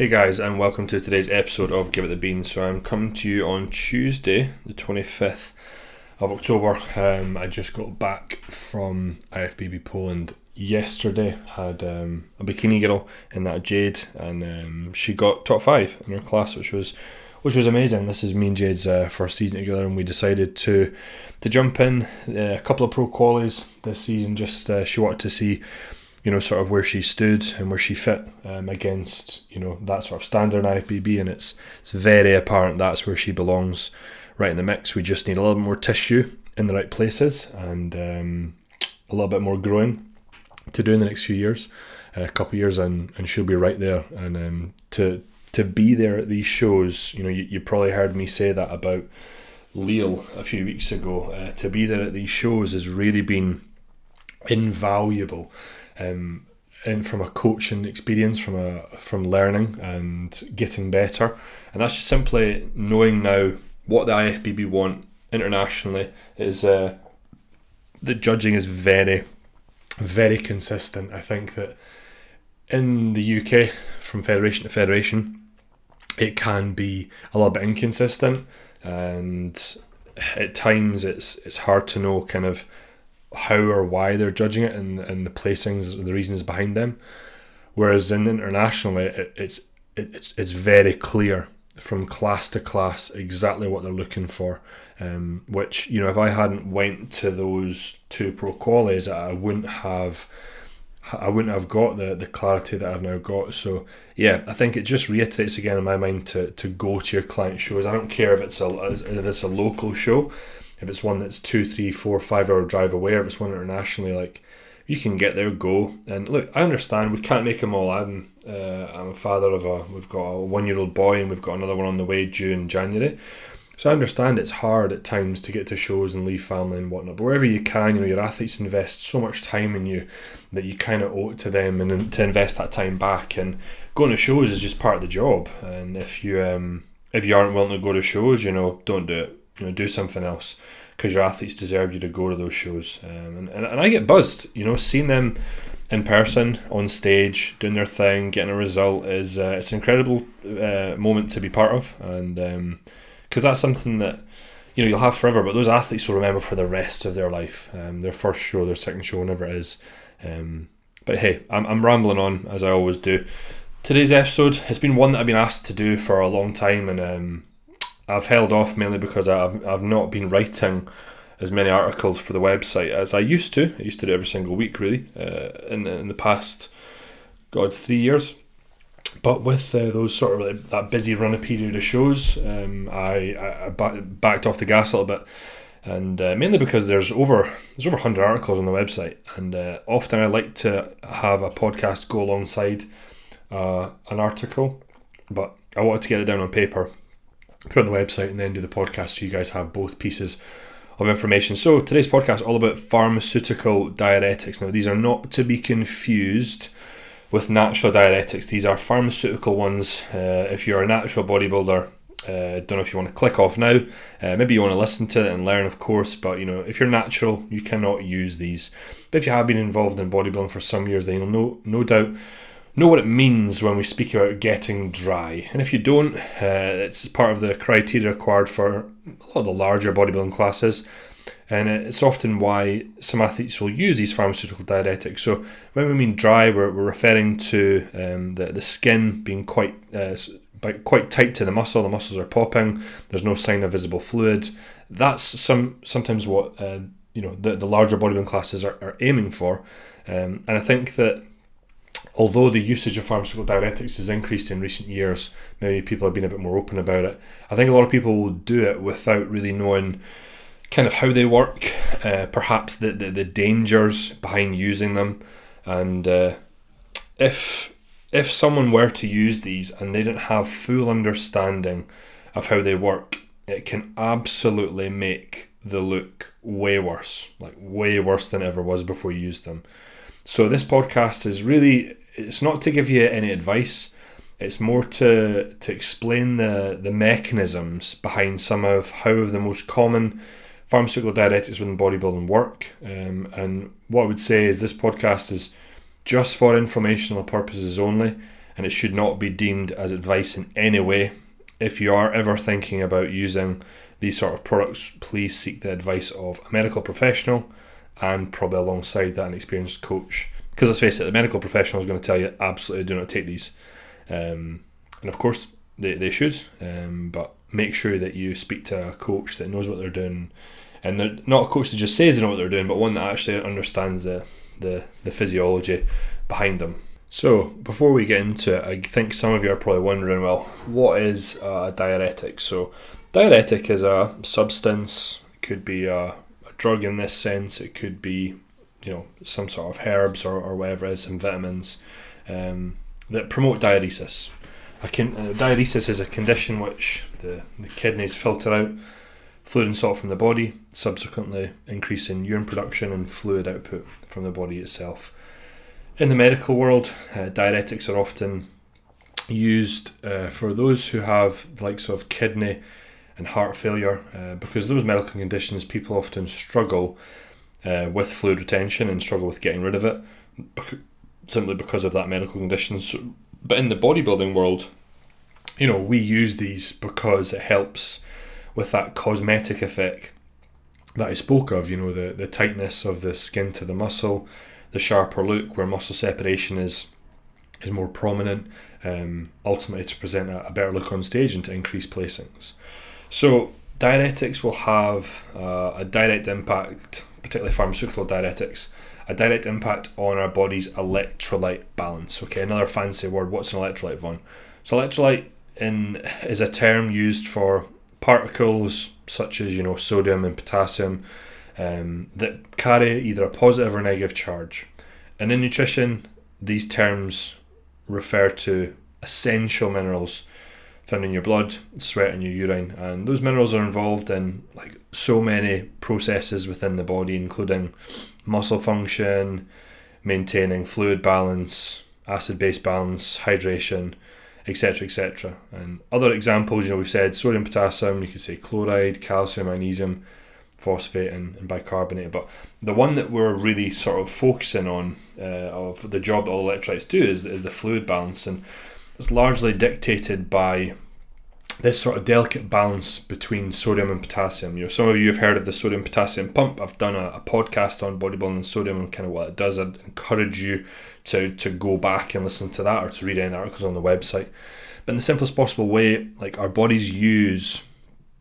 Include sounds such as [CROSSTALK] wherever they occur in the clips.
Hey guys, and welcome to today's episode of Give It the Beans. So I'm coming to you on Tuesday, the 25th of October. Um, I just got back from IFBB Poland yesterday. Had um, a bikini girl in that Jade, and um, she got top five in her class, which was which was amazing. This is me and Jade's uh, first season together, and we decided to to jump in uh, a couple of pro qualies this season. Just uh, she wanted to see you know, sort of where she stood and where she fit um, against, you know, that sort of standard IFBB, and it's it's very apparent that's where she belongs, right in the mix. We just need a little bit more tissue in the right places and um, a little bit more growing to do in the next few years, uh, a couple years, and and she'll be right there. And um, to to be there at these shows, you know, you, you probably heard me say that about Lille a few weeks ago. Uh, to be there at these shows has really been invaluable um, and from a coaching experience, from a from learning and getting better, and that's just simply knowing now what the IFBB want internationally is. Uh, the judging is very, very consistent. I think that in the UK, from federation to federation, it can be a little bit inconsistent, and at times it's it's hard to know kind of how or why they're judging it and, and the placings, the reasons behind them. Whereas in internationally, it, it's it, it's it's very clear from class to class exactly what they're looking for. Um, which you know, if I hadn't went to those two pro qualies, I wouldn't have. I wouldn't have got the, the clarity that I've now got. So yeah, I think it just reiterates again in my mind to, to go to your client shows. I don't care if it's a if it's a local show if it's one that's two, three, four, five hour drive away, or if it's one internationally, like you can get there, go. And look, I understand we can't make them all. I'm uh, I'm a father of a we've got a one year old boy, and we've got another one on the way June, January. So I understand it's hard at times to get to shows and leave family and whatnot. But wherever you can, you know, your athletes invest so much time in you that you kind of owe it to them and to invest that time back. And going to shows is just part of the job. And if you um if you aren't willing to go to shows, you know, don't do it you know, do something else because your athletes deserve you to go to those shows. Um, and, and, and I get buzzed, you know, seeing them in person on stage doing their thing, getting a result is uh, it's an incredible uh, moment to be part of, and because um, that's something that you know you'll have forever. But those athletes will remember for the rest of their life, um, their first show, their second show, whenever it is. Um, but hey, I'm, I'm rambling on as I always do. Today's episode, it's been one that I've been asked to do for a long time, and um, I've held off mainly because I've, I've not been writing as many articles for the website as I used to. I used to do every single week, really, uh, in, the, in the past, God, three years. But with uh, those sort of like, that busy run of period of shows, um, I, I, I, backed off the gas a little bit, and uh, mainly because there's over there's over hundred articles on the website, and uh, often I like to have a podcast go alongside uh, an article, but I wanted to get it down on paper put it on the website and then do the podcast so you guys have both pieces of information. So today's podcast is all about pharmaceutical diuretics. Now these are not to be confused with natural diuretics. These are pharmaceutical ones. Uh, if you're a natural bodybuilder, uh, don't know if you want to click off now. Uh, maybe you want to listen to it and learn, of course. But you know, if you're natural, you cannot use these. But if you have been involved in bodybuilding for some years, then you'll no no doubt know what it means when we speak about getting dry. And if you don't, uh, it's part of the criteria required for a lot of the larger bodybuilding classes. And it's often why some athletes will use these pharmaceutical diuretics. So when we mean dry, we're, we're referring to um, the, the skin being quite uh, quite tight to the muscle. The muscles are popping. There's no sign of visible fluid. That's some sometimes what uh, you know the, the larger bodybuilding classes are, are aiming for. Um, and I think that although the usage of pharmaceutical diuretics has increased in recent years, maybe people have been a bit more open about it. I think a lot of people will do it without really knowing kind of how they work, uh, perhaps the, the, the, dangers behind using them, and uh, if if someone were to use these and they didn't have full understanding of how they work, it can absolutely make the look way worse, like way worse than it ever was before you used them. So this podcast is really it's not to give you any advice. It's more to to explain the the mechanisms behind some of how the most common pharmaceutical diuretics within bodybuilding work. Um, and what I would say is this podcast is just for informational purposes only. and it should not be deemed as advice in any way. If you are ever thinking about using these sort of products, please seek the advice of a medical professional and probably alongside that an experienced coach. Because let's face it, the medical professional is going to tell you absolutely do not take these. Um, and of course, they, they should, um, but make sure that you speak to a coach that knows what they're doing. And they're not a coach that just says they know what they're doing, but one that actually understands the, the, the physiology behind them. So, before we get into it, I think some of you are probably wondering well, what is a diuretic? So, diuretic is a substance, it could be a, a drug in this sense, it could be you know some sort of herbs or, or whatever it is, some vitamins um, that promote diuresis. A can, uh, diuresis is a condition which the, the kidneys filter out fluid and salt from the body, subsequently increasing urine production and fluid output from the body itself. In the medical world, uh, diuretics are often used uh, for those who have the likes of kidney and heart failure, uh, because those medical conditions people often struggle uh, with fluid retention and struggle with getting rid of it, simply because of that medical condition. So, but in the bodybuilding world, you know, we use these because it helps with that cosmetic effect that I spoke of, you know, the, the tightness of the skin to the muscle, the sharper look where muscle separation is is more prominent, um, ultimately to present a, a, better look on stage and to increase placings. So diuretics will have uh, a direct impact, particularly pharmaceutical diuretics, a direct impact on our body's electrolyte balance. Okay, another fancy word. What's an electrolyte, Vaughn? So electrolyte in is a term used for particles such as you know sodium and potassium um, that carry either a positive or negative charge. And in nutrition, these terms refer to essential minerals found in your blood, sweat, and your urine. And those minerals are involved in like so many processes within the body, including muscle function, maintaining fluid balance, acid base balance, hydration, etc. etc. And other examples, you know, we've said sodium, potassium, you could say chloride, calcium, magnesium phosphate and, and bicarbonate. But the one that we're really sort of focusing on uh, of the job that all electrolytes do is, is the fluid balance, and it's largely dictated by this sort of delicate balance between sodium and potassium. You know, some of you have heard of the sodium potassium pump. I've done a, a podcast on bodybuilding and sodium and kind of what it does. I'd encourage you to to go back and listen to that or to read any articles on the website. But in the simplest possible way, like our bodies use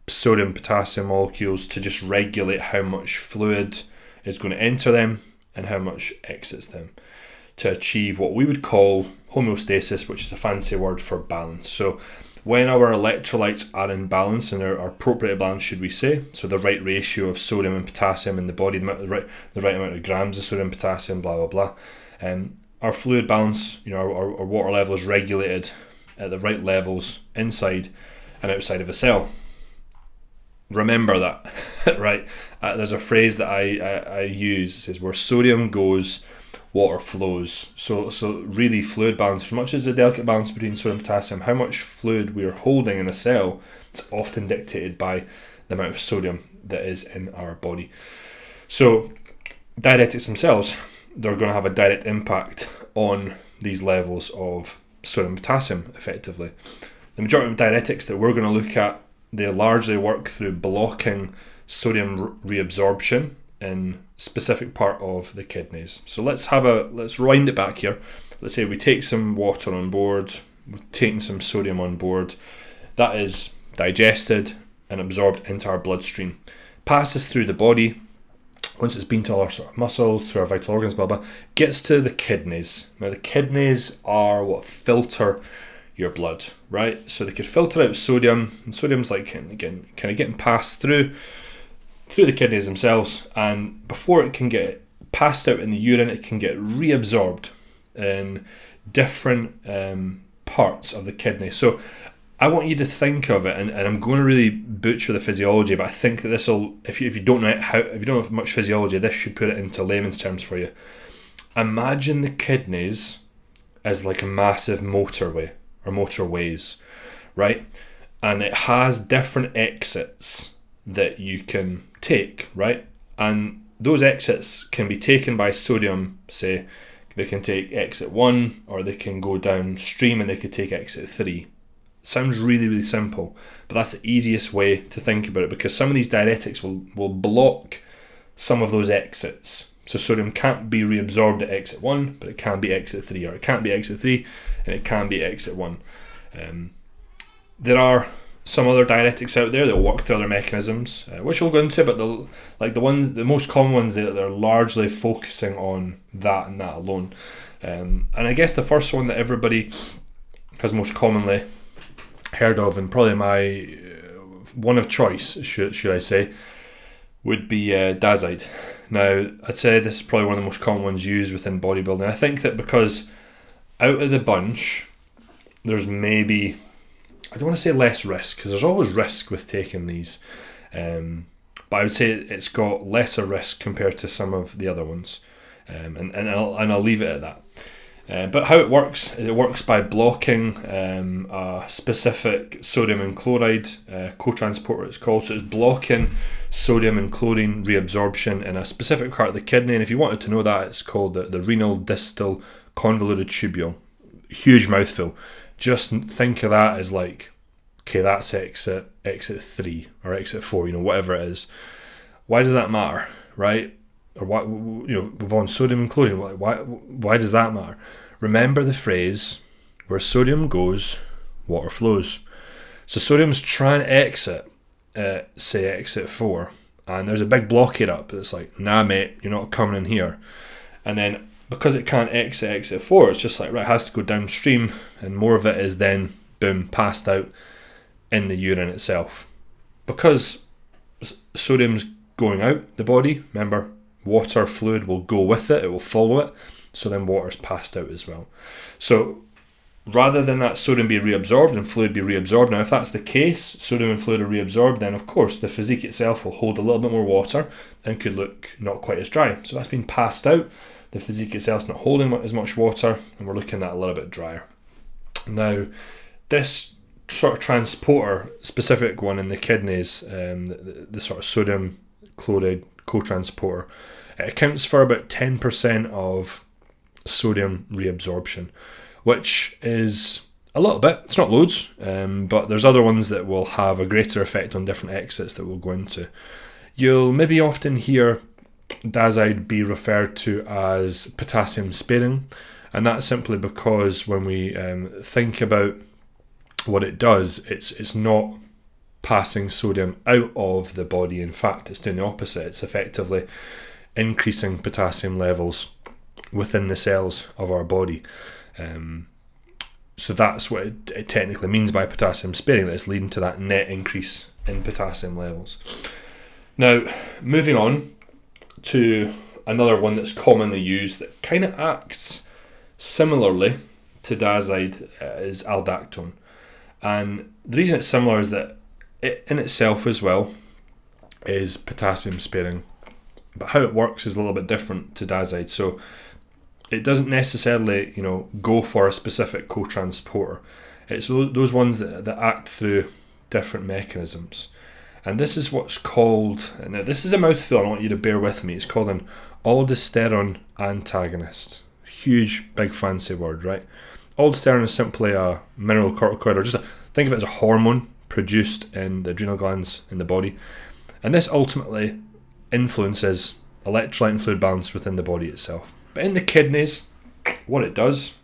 sodium potassium molecules to just regulate how much fluid is going to enter them and how much exits them to achieve what we would call homeostasis, which is a fancy word for balance. So, when our electrolytes are in balance and are, appropriate balance, should we say, so the right ratio of sodium and potassium in the body, the right, the right amount of grams of sodium, potassium, blah blah blah, um, our fluid balance, you know, our, our water level is regulated at the right levels inside and outside of a cell remember that, [LAUGHS] right? Uh, there's a phrase that I, I, I use. It says, where sodium goes, water flows. So, so really, fluid balance, as much as the delicate balance between sodium and potassium, how much fluid we are holding in a cell, it's often dictated by the amount of sodium that is in our body. So, diuretics themselves, they're going to have a direct impact on these levels of sodium potassium effectively. The majority of diuretics that we're going to look at they largely work through blocking sodium reabsorption in specific part of the kidneys. So let's have a let's wind it back here. Let's say we take some water on board, we've taken some sodium on board. That is digested and absorbed into our bloodstream, passes through the body. Once it's been to our sort of muscles, through our vital organs, blah blah, gets to the kidneys. Now the kidneys are what filter your blood, right? So they could filter out sodium, and sodium's like again kind of getting passed through through the kidneys themselves, and before it can get passed out in the urine, it can get reabsorbed in different um, parts of the kidney. So I want you to think of it, and, and I'm going to really butcher the physiology, but I think that this will, if you, if you don't know how, if you don't have much physiology, this should put it into layman's terms for you. Imagine the kidneys as like a massive motorway or motorways, right? And it has different exits that you can take, right? And those exits can be taken by sodium, say, they can take exit one, or they can go downstream and they could take exit three. Sounds really, really simple, but that's the easiest way to think about it because some of these diuretics will, will block some of those exits. So sodium can't be reabsorbed at exit one, but it can be exit three, or it can't be exit three, and it can be exit one. Um, there are some other diuretics out there that work through other mechanisms, uh, which we'll go into. But the like the ones, the most common ones, that they're largely focusing on that and that alone. Um, and I guess the first one that everybody has most commonly heard of, and probably my uh, one of choice, should should I say, would be uh, Dyazide. Now, I'd say this is probably one of the most common ones used within bodybuilding. I think that because out of the bunch, there's maybe I don't want to say less risk because there's always risk with taking these, um, but I would say it's got lesser risk compared to some of the other ones, um, and and I'll and I'll leave it at that. Uh, but how it works, it works by blocking um, a specific sodium and chloride uh, co-transporter. It's called so it's blocking sodium and chlorine reabsorption in a specific part of the kidney. And if you wanted to know that, it's called the, the renal distal convoluted tubule. Huge mouthful just think of that as like, okay, that's exit exit three or exit four, you know, whatever it is. Why does that matter, right? Or why, you know, with on sodium and chlorine, why, why does that matter? Remember the phrase, where sodium goes, water flows. So sodium's trying to exit, uh, say exit four, and there's a big blockade up that's like, nah, mate, you're not coming in here. And then because it can't exit exit four, it's just like right, it has to go downstream, and more of it is then boom passed out in the urine itself. Because sodium's going out the body, remember, water fluid will go with it, it will follow it, so then water's passed out as well. So rather than that sodium be reabsorbed and fluid be reabsorbed, now if that's the case, sodium and fluid are reabsorbed, then of course the physique itself will hold a little bit more water and could look not quite as dry. So that's been passed out the physique itself is not holding as much water, and we're looking at a little bit drier. Now, this sort of transporter specific one in the kidneys, um, the, the, sort of sodium chloride co-transporter, it accounts for about 10% of sodium reabsorption, which is a little bit. It's not loads, um, but there's other ones that will have a greater effect on different exits that we'll go into. You'll maybe often hear Dyazide be referred to as potassium sparing, and that's simply because when we um, think about what it does, it's it's not passing sodium out of the body. In fact, it's doing the opposite. It's effectively increasing potassium levels within the cells of our body. Um, so that's what it, it, technically means by potassium sparing. That it's leading to that net increase in potassium levels. Now, moving on, to another one that's commonly used that kind of acts similarly to Dyazide uh, is aldactone. And the reason it's similar is that it in itself as well is potassium sparing. But how it works is a little bit different to Dyazide. So it doesn't necessarily, you know, go for a specific co-transporter. It's those ones that, that act through different mechanisms. And this is what's called, now this is a mouthful, I want you to bear with me. It's called an aldosterone antagonist. Huge, big, fancy word, right? Aldosterone is simply a mineralocorticoid, or just a, think of it as a hormone produced in the adrenal glands in the body. And this ultimately influences electrolyte and fluid balance within the body itself. But in the kidneys, what it does,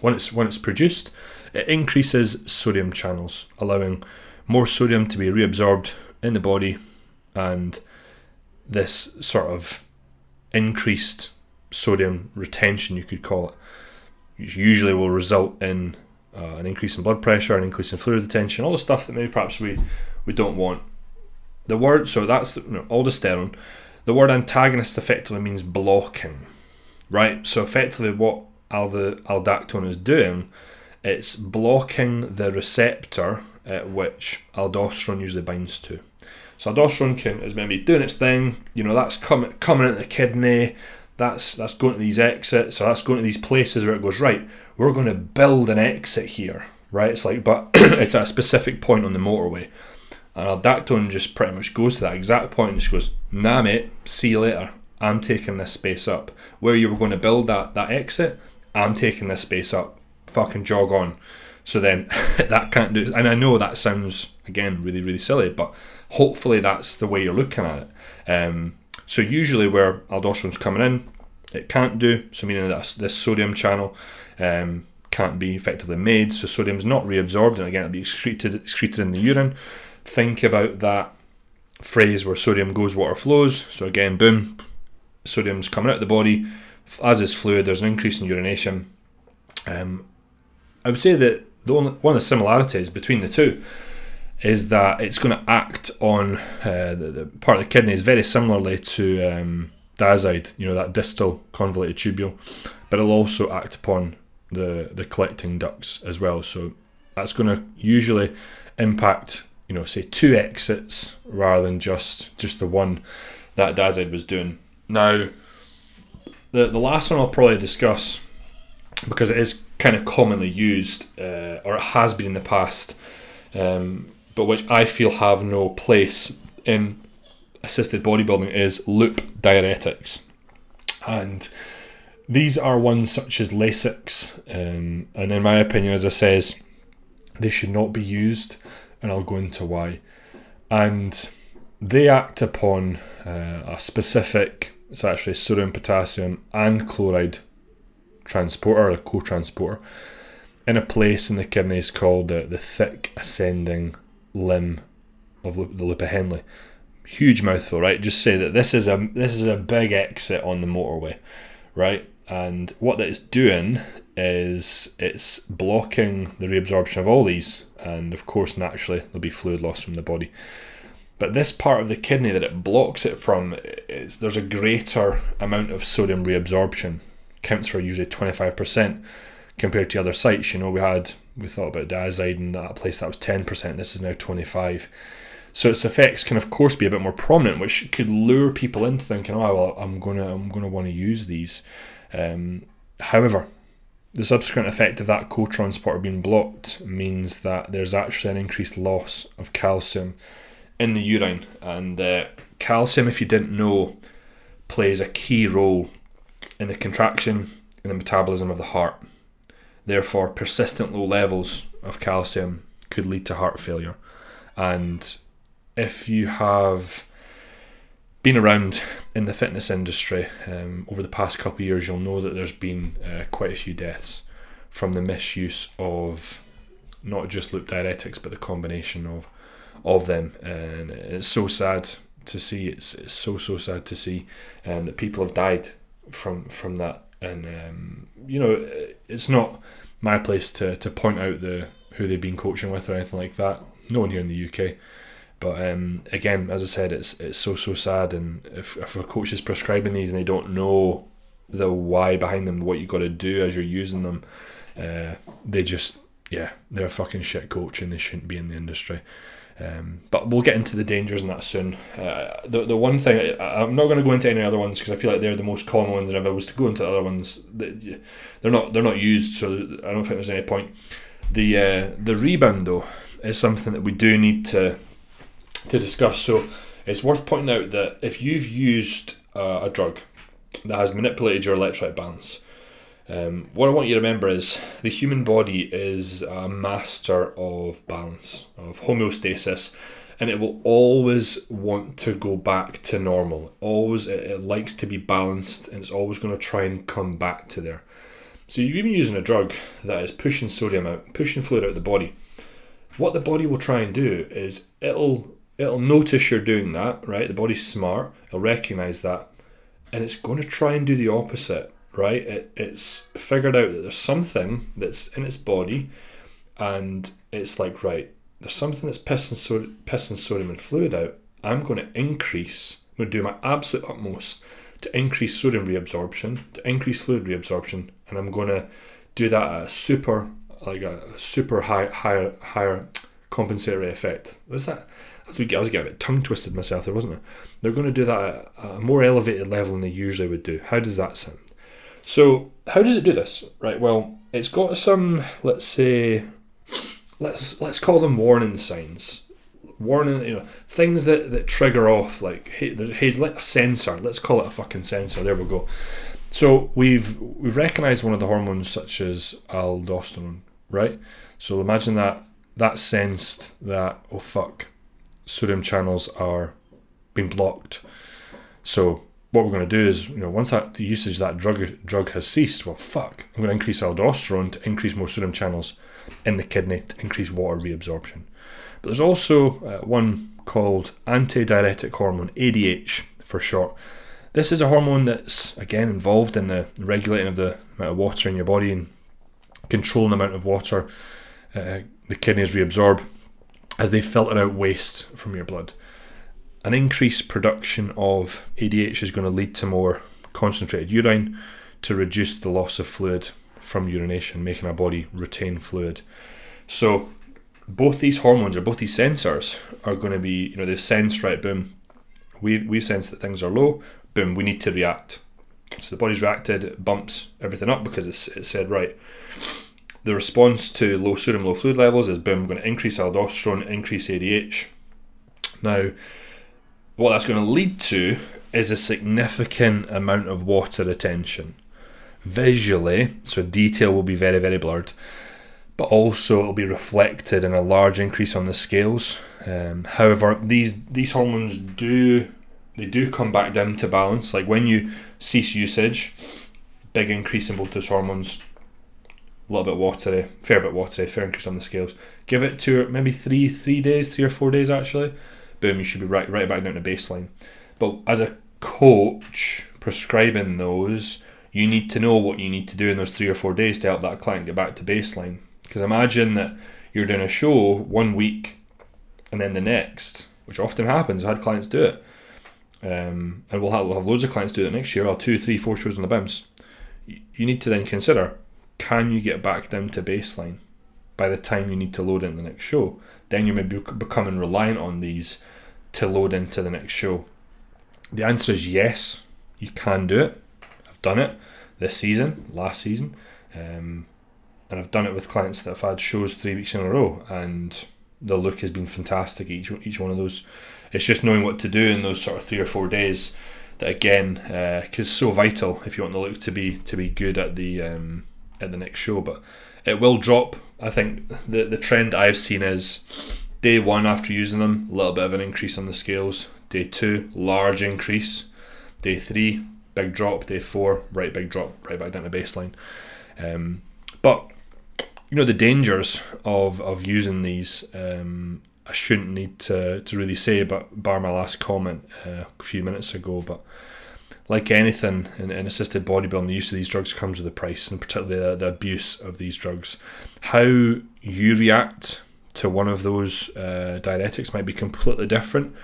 when it's when it's produced, it increases sodium channels, allowing more sodium to be reabsorbed in the body, and this sort of increased sodium retention, you could call it, which usually will result in uh, an increase in blood pressure, an increase in fluid retention, all the stuff that maybe perhaps we, we don't want. The word, so that's the, you know, aldosterone. The word antagonist effectively means blocking, right? So effectively, what aldactone is doing, it's blocking the receptor at which aldosterone usually binds to. So aldosterone can is maybe doing its thing, you know, that's coming coming into the kidney, that's that's going to these exits, so that's going to these places where it goes, right, we're going to build an exit here, right? It's like but [COUGHS] it's at a specific point on the motorway. And aldactone just pretty much goes to that exact point and just goes, nah mate, see you later. I'm taking this space up. Where you were going to build that that exit, I'm taking this space up. Fucking jog on. So then [LAUGHS] that can't do. And I know that sounds again really really silly, but hopefully that's the way you're looking at it. Um, so usually where aldosterone's coming in, it can't do. So meaning that this sodium channel um, can't be effectively made. So sodium's not reabsorbed, and again it'll be excreted excreted in the urine. Think about that phrase where sodium goes, water flows. So again, boom, sodium's coming out of the body. As is fluid, there's an increase in urination. Um, I would say that the only, one of the similarities between the two is that it's going to act on uh, the, the, part of the kidneys very similarly to um, Dyazide, you know, that distal convoluted tubule, but it'll also act upon the, the collecting ducts as well. So that's going to usually impact, you know, say two exits rather than just just the one that Dyazide was doing. Now, the the last one I'll probably discuss because it is kind of commonly used, uh, or it has been in the past, um, but which I feel have no place in assisted bodybuilding is loop diuretics. And these are ones such as Lasix, um, and in my opinion, as I says, they should not be used, and I'll go into why. And they act upon uh, a specific, it's actually sodium, potassium, and chloride transporter, a co-transporter, in a place in the kidneys called the, the thick ascending limb of the loop of Henle. Huge mouthful, right? Just say that this is a this is a big exit on the motorway, right? And what that is doing is it's blocking the reabsorption of all these, and of course, naturally, there'll be fluid loss from the body. But this part of the kidney that it blocks it from, is there's a greater amount of sodium reabsorption, counts for usually 25% compared to other sites. You know, we had we thought about Dyazide in that place that was 10%. This is now 25. So its effects can of course be a bit more prominent, which could lure people into thinking, oh well, I'm gonna I'm gonna want to use these. Um, however, the subsequent effect of that co-transporter being blocked means that there's actually an increased loss of calcium in the urine, and uh, calcium, if you didn't know, plays a key role in the contraction in the metabolism of the heart. Therefore, persistent low levels of calcium could lead to heart failure. And if you have been around in the fitness industry um, over the past couple of years, you'll know that there's been uh, quite a few deaths from the misuse of not just loop diuretics, but the combination of of them. And it's so sad to see. It's, it's so so sad to see um, that people have died from from that. And um, you know, it's not my place to, to point out the who they've been coaching with or anything like that. No one here in the UK. But um, again, as I said, it's it's so so sad. And if, if a coach is prescribing these and they don't know the why behind them, what you got to do as you're using them, uh, they just yeah, they're a fucking shit coach and they shouldn't be in the industry. Um, but we'll get into the dangers in that soon. Uh, the, the one thing I, am not going to go into any other ones because I feel like they're the most common ones. And if I was to go into other ones, they're not they're not used, so I don't think there's any point. The uh, the rebound though is something that we do need to to discuss. So it's worth pointing out that if you've used uh, a drug that has manipulated your electrolyte balance, um, what I want you to remember is the human body is a master of balance, of homeostasis, and it will always want to go back to normal. Always, it, it likes to be balanced, and it's always going to try and come back to there. So you're even using a drug that is pushing sodium out, pushing fluid out of the body. What the body will try and do is it'll it'll notice you're doing that, right? The body's smart, it'll recognize that, and it's going to try and do the opposite right? It, it's figured out that there's something that's in its body, and it's like, right, there's something that's pissing, so- pissing sodium and fluid out. I'm going to increase, I'm going to do my absolute utmost to increase sodium reabsorption, to increase fluid reabsorption, and I'm going to do that at a super, like a super high, higher, higher compensatory effect. Was that? As we, I was getting a bit tongue twisted myself there, wasn't it? They're going to do that at a more elevated level than they usually would do. How does that sound? So how does it do this? Right. Well, it's got some, let's say, let's let's call them warning signs. warning, you know, things that, that trigger off, like hey, hey, like a sensor. Let's call it a fucking sensor. There we go. So we've we've recognised one of the hormones such as aldosterone, right? So imagine that that sensed that oh fuck, sodium channels are being blocked. So what we're going to do is, you know, once that the usage of that drug drug has ceased, well, fuck, I'm going to increase aldosterone to increase more sodium channels in the kidney to increase water reabsorption. But there's also uh, one called antidiuretic hormone, ADH for short. This is a hormone that's again involved in the regulating of the amount of water in your body and controlling the amount of water uh, the kidneys reabsorb as they filter out waste from your blood. An increased production of ADH is going to lead to more concentrated urine to reduce the loss of fluid from urination, making our body retain fluid. So, both these hormones or both these sensors are going to be, you know, they've sensed, right, boom, we, we sense that things are low, boom, we need to react. So the body's reacted, it bumps everything up because it's, it said, right, the response to low sodium, low fluid levels is boom, we're going to increase aldosterone, increase ADH. Now, what that's going to lead to is a significant amount of water retention. Visually, so detail will be very, very blurred, but also it'll be reflected in a large increase on the scales. Um, however, these these hormones do they do come back down to balance. Like when you cease usage, big increase in both those hormones, a little bit watery, fair bit watery, fair increase on the scales. Give it to maybe three three days, three or four days actually boom, you should be right right back down to baseline. But as a coach prescribing those, you need to know what you need to do in those three or four days to help that client get back to baseline. Because imagine that you're doing a show one week and then the next, which often happens. I've had clients do it. Um, and we'll have, we'll have loads of clients do it next year, or two, three, four shows on the bounce. You need to then consider can you get back down to baseline by the time you need to load in the next show? Then you may be becoming reliant on these to load into the next show? The answer is yes, you can do it. I've done it this season, last season, um, and I've done it with clients that have had shows three weeks in a row, and the look has been fantastic each each one of those. It's just knowing what to do in those sort of three or four days that again, because uh, so vital if you want the look to be to be good at the um, at the next show. But it will drop. I think the the trend I've seen is Day one after using them, a little bit of an increase on the scales. Day two, large increase. Day three, big drop. Day four, right big drop, right back down to baseline. Um, but you know the dangers of of using these. Um, I shouldn't need to, to really say, but bar my last comment uh, a few minutes ago. But like anything in, in, assisted bodybuilding, the use of these drugs comes with a price, and particularly the, the abuse of these drugs. How you react to one of those uh, diuretics might be completely different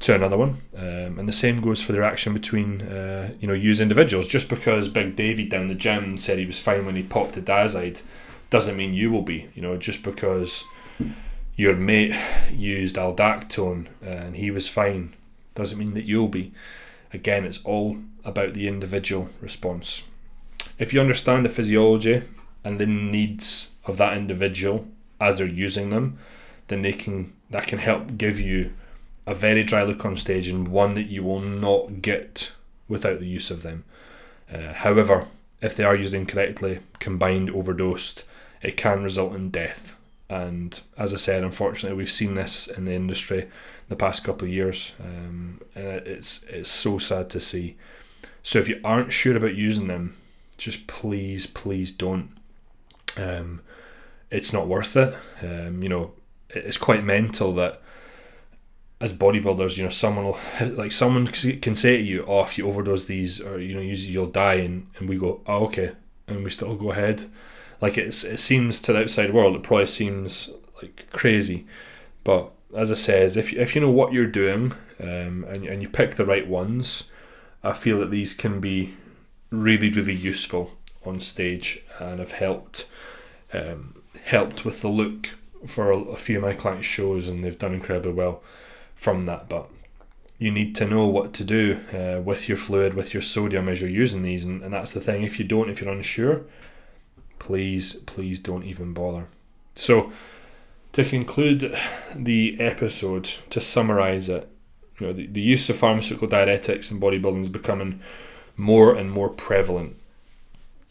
to another one, um, and the same goes for the reaction between uh, you know used individuals. Just because Big David down the gym said he was fine when he popped the Dyazide, doesn't mean you will be. You know, just because your mate used aldactone and he was fine, doesn't mean that you'll be. Again, it's all about the individual response. If you understand the physiology and the needs of that individual as they're using them, then they can that can help give you a very dry look on stage and one that you will not get without the use of them. Uh, however, if they are used incorrectly, combined, overdosed, it can result in death. And as I said, unfortunately, we've seen this in the industry the past couple of years, um, it's it's so sad to see. So if you aren't sure about using them, just please, please don't. Um, it's not worth it. Um, you know, it's quite mental that as bodybuilders, you know, someone will [LAUGHS] like someone can say to you, "Oh, if you overdose these, or you know, you'll die," and, and we go, "Oh, okay," and we still go ahead. Like it's it seems to the outside world, it probably seems like crazy, but as I says, if if you know what you're doing, um, and and you pick the right ones, I feel that these can be really really useful on stage and have helped um, helped with the look for a few of my clients' shows, and they've done incredibly well from that. But you need to know what to do uh, with your fluid, with your sodium as you're using these, and, and that's the thing. If you don't, if you're unsure, please, please don't even bother. So, to conclude the episode, to summarise it, you know, the, the use of pharmaceutical diuretics in bodybuilding is becoming more and more prevalent.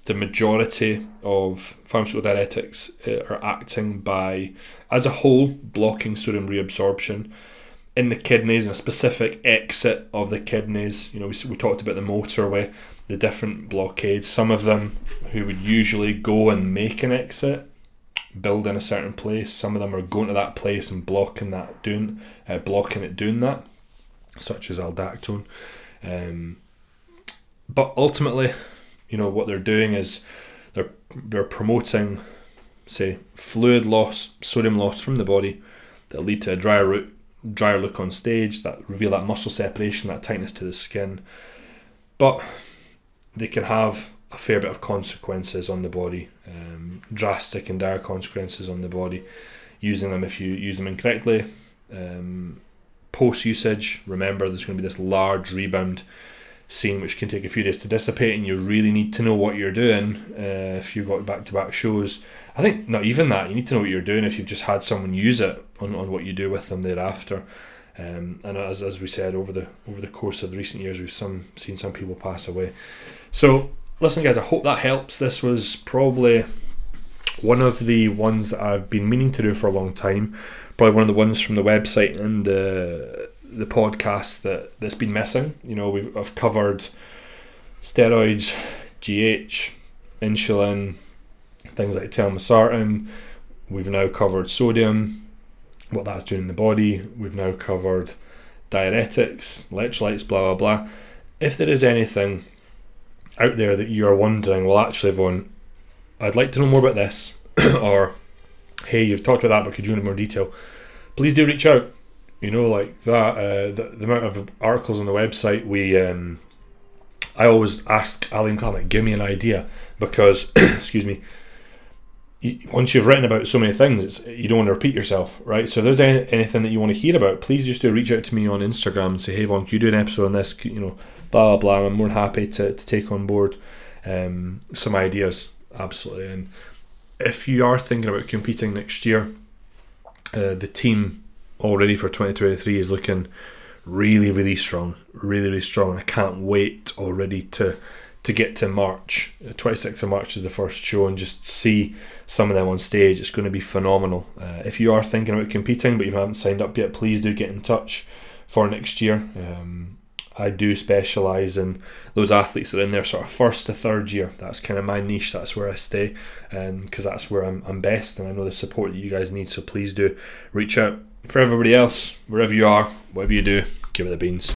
The majority of pharmaceutical diuretics uh, are acting by, as a whole, blocking sodium reabsorption in the kidneys and a specific exit of the kidneys. You know, we, we talked about the motorway, the different blockades. Some of them who would usually go and make an exit build in a certain place. Some of them are going to that place and blocking that doing uh, blocking it doing that, such as aldactone. Um, but ultimately, you know what they're doing is they're they're promoting, say, fluid loss, sodium loss from the body that lead to a drier root, drier look on stage that reveal that muscle separation, that tightness to the skin. But they can have a fair bit of consequences on the body, um, drastic and dire consequences on the body. Using them if you use them incorrectly. Um, Post usage, remember there's going to be this large rebound scene which can take a few days to dissipate, and you really need to know what you're doing uh, if you've got back to back shows. I think not even that, you need to know what you're doing if you've just had someone use it on, on what you do with them thereafter. Um, and as, as we said over the over the course of the recent years, we've some seen some people pass away. So listen, guys, I hope that helps. This was probably one of the ones that I've been meaning to do for a long time. Probably one of the ones from the website and the the podcast that that's been missing. You know, we've I've covered steroids, GH, insulin, things like telmisartan. We've now covered sodium, what that's doing in the body. We've now covered diuretics, electrolytes, blah blah blah. If there is anything out there that you are wondering, well, actually, Vaughan, I'd like to know more about this, [COUGHS] or hey, you've talked about that, but could you go into more detail? Please do reach out. You know, like that, uh, the, the, amount of articles on the website, we, um, I always ask Ali and Clement, give me an idea, because, [CLEARS THROAT] excuse me, once you've written about so many things, it's you don't want to repeat yourself, right? So if there's any, anything that you want to hear about, please just do reach out to me on Instagram and say, hey, Vaughn, can you do an episode on this? You know, blah blah. blah. I'm more than happy to, to take on board um, some ideas, absolutely. And if you are thinking about competing next year, uh, the team already for 2023 is looking really, really strong, really, really strong. I can't wait already to to get to March. 26th of March is the first show, and just see some of them on stage. It's going to be phenomenal. Uh, if you are thinking about competing but you haven't signed up yet, please do get in touch for next year. Um, I do specialise in those athletes that are in their sort of first to third year. That's kind of my niche. That's where I stay, and because that's where I'm, I'm best, and I know the support that you guys need. So please do reach out. For everybody else, wherever you are, whatever you do, give it the beans.